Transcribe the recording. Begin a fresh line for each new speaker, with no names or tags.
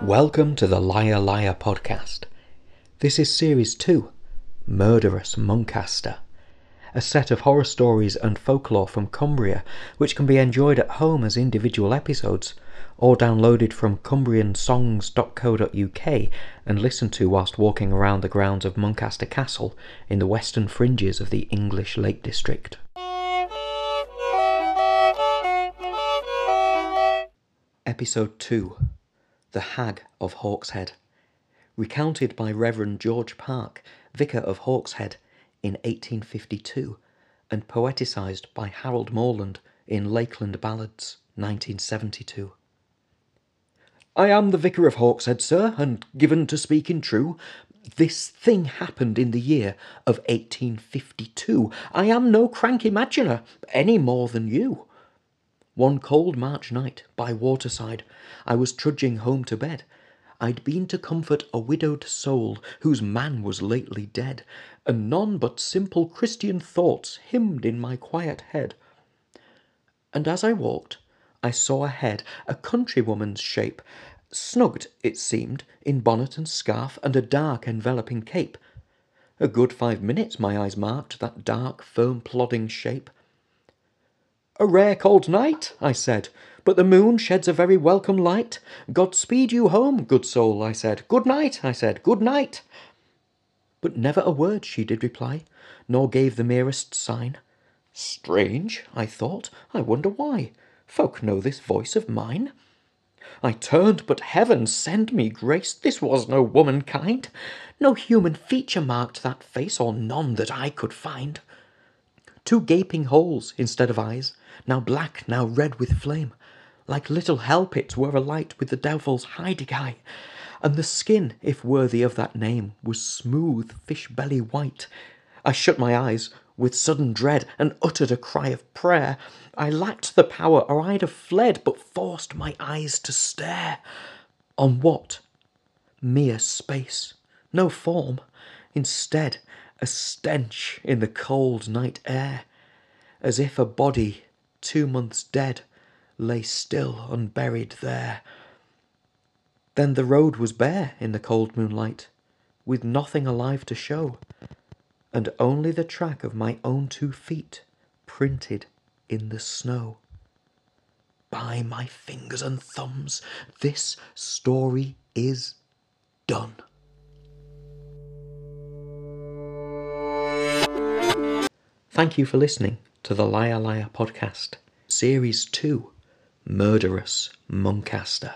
Welcome to the Liar Liar podcast. This is series 2 Murderous Muncaster, a set of horror stories and folklore from Cumbria which can be enjoyed at home as individual episodes or downloaded from cumbriansongs.co.uk and listened to whilst walking around the grounds of Muncaster Castle in the western fringes of the English Lake District. Episode 2 The Hag of Hawkshead, recounted by Reverend George Park, Vicar of Hawkshead, in 1852, and poeticised by Harold Morland in Lakeland Ballads, 1972. I am the Vicar of Hawkshead, sir, and given to speaking true. This thing happened in the year of 1852. I am no crank imaginer, any more than you. One cold March night, by waterside, I was trudging home to bed. I'd been to comfort a widowed soul whose man was lately dead, and none but simple Christian thoughts hymned in my quiet head. And as I walked, I saw ahead a countrywoman's shape, snugged, it seemed, in bonnet and scarf and a dark enveloping cape. A good five minutes my eyes marked that dark, firm, plodding shape. A rare cold night, I said, but the moon sheds a very welcome light. God speed you home, good soul, I said. Good night, I said, good night. But never a word she did reply, nor gave the merest sign. Strange, I thought, I wonder why. Folk know this voice of mine. I turned, but heaven send me grace, this was no womankind. No human feature marked that face, or none that I could find. Two gaping holes instead of eyes, now black, now red with flame, like little hell pits were alight with the devil's hiding eye, and the skin, if worthy of that name, was smooth fish belly white. I shut my eyes with sudden dread and uttered a cry of prayer. I lacked the power, or I'd have fled, but forced my eyes to stare. On what? Mere space, no form. Instead, a stench in the cold night air, as if a body two months dead lay still unburied there. Then the road was bare in the cold moonlight, with nothing alive to show, and only the track of my own two feet printed in the snow. By my fingers and thumbs, this story is done. Thank you for listening to the Liar Liar podcast, Series 2 Murderous Muncaster.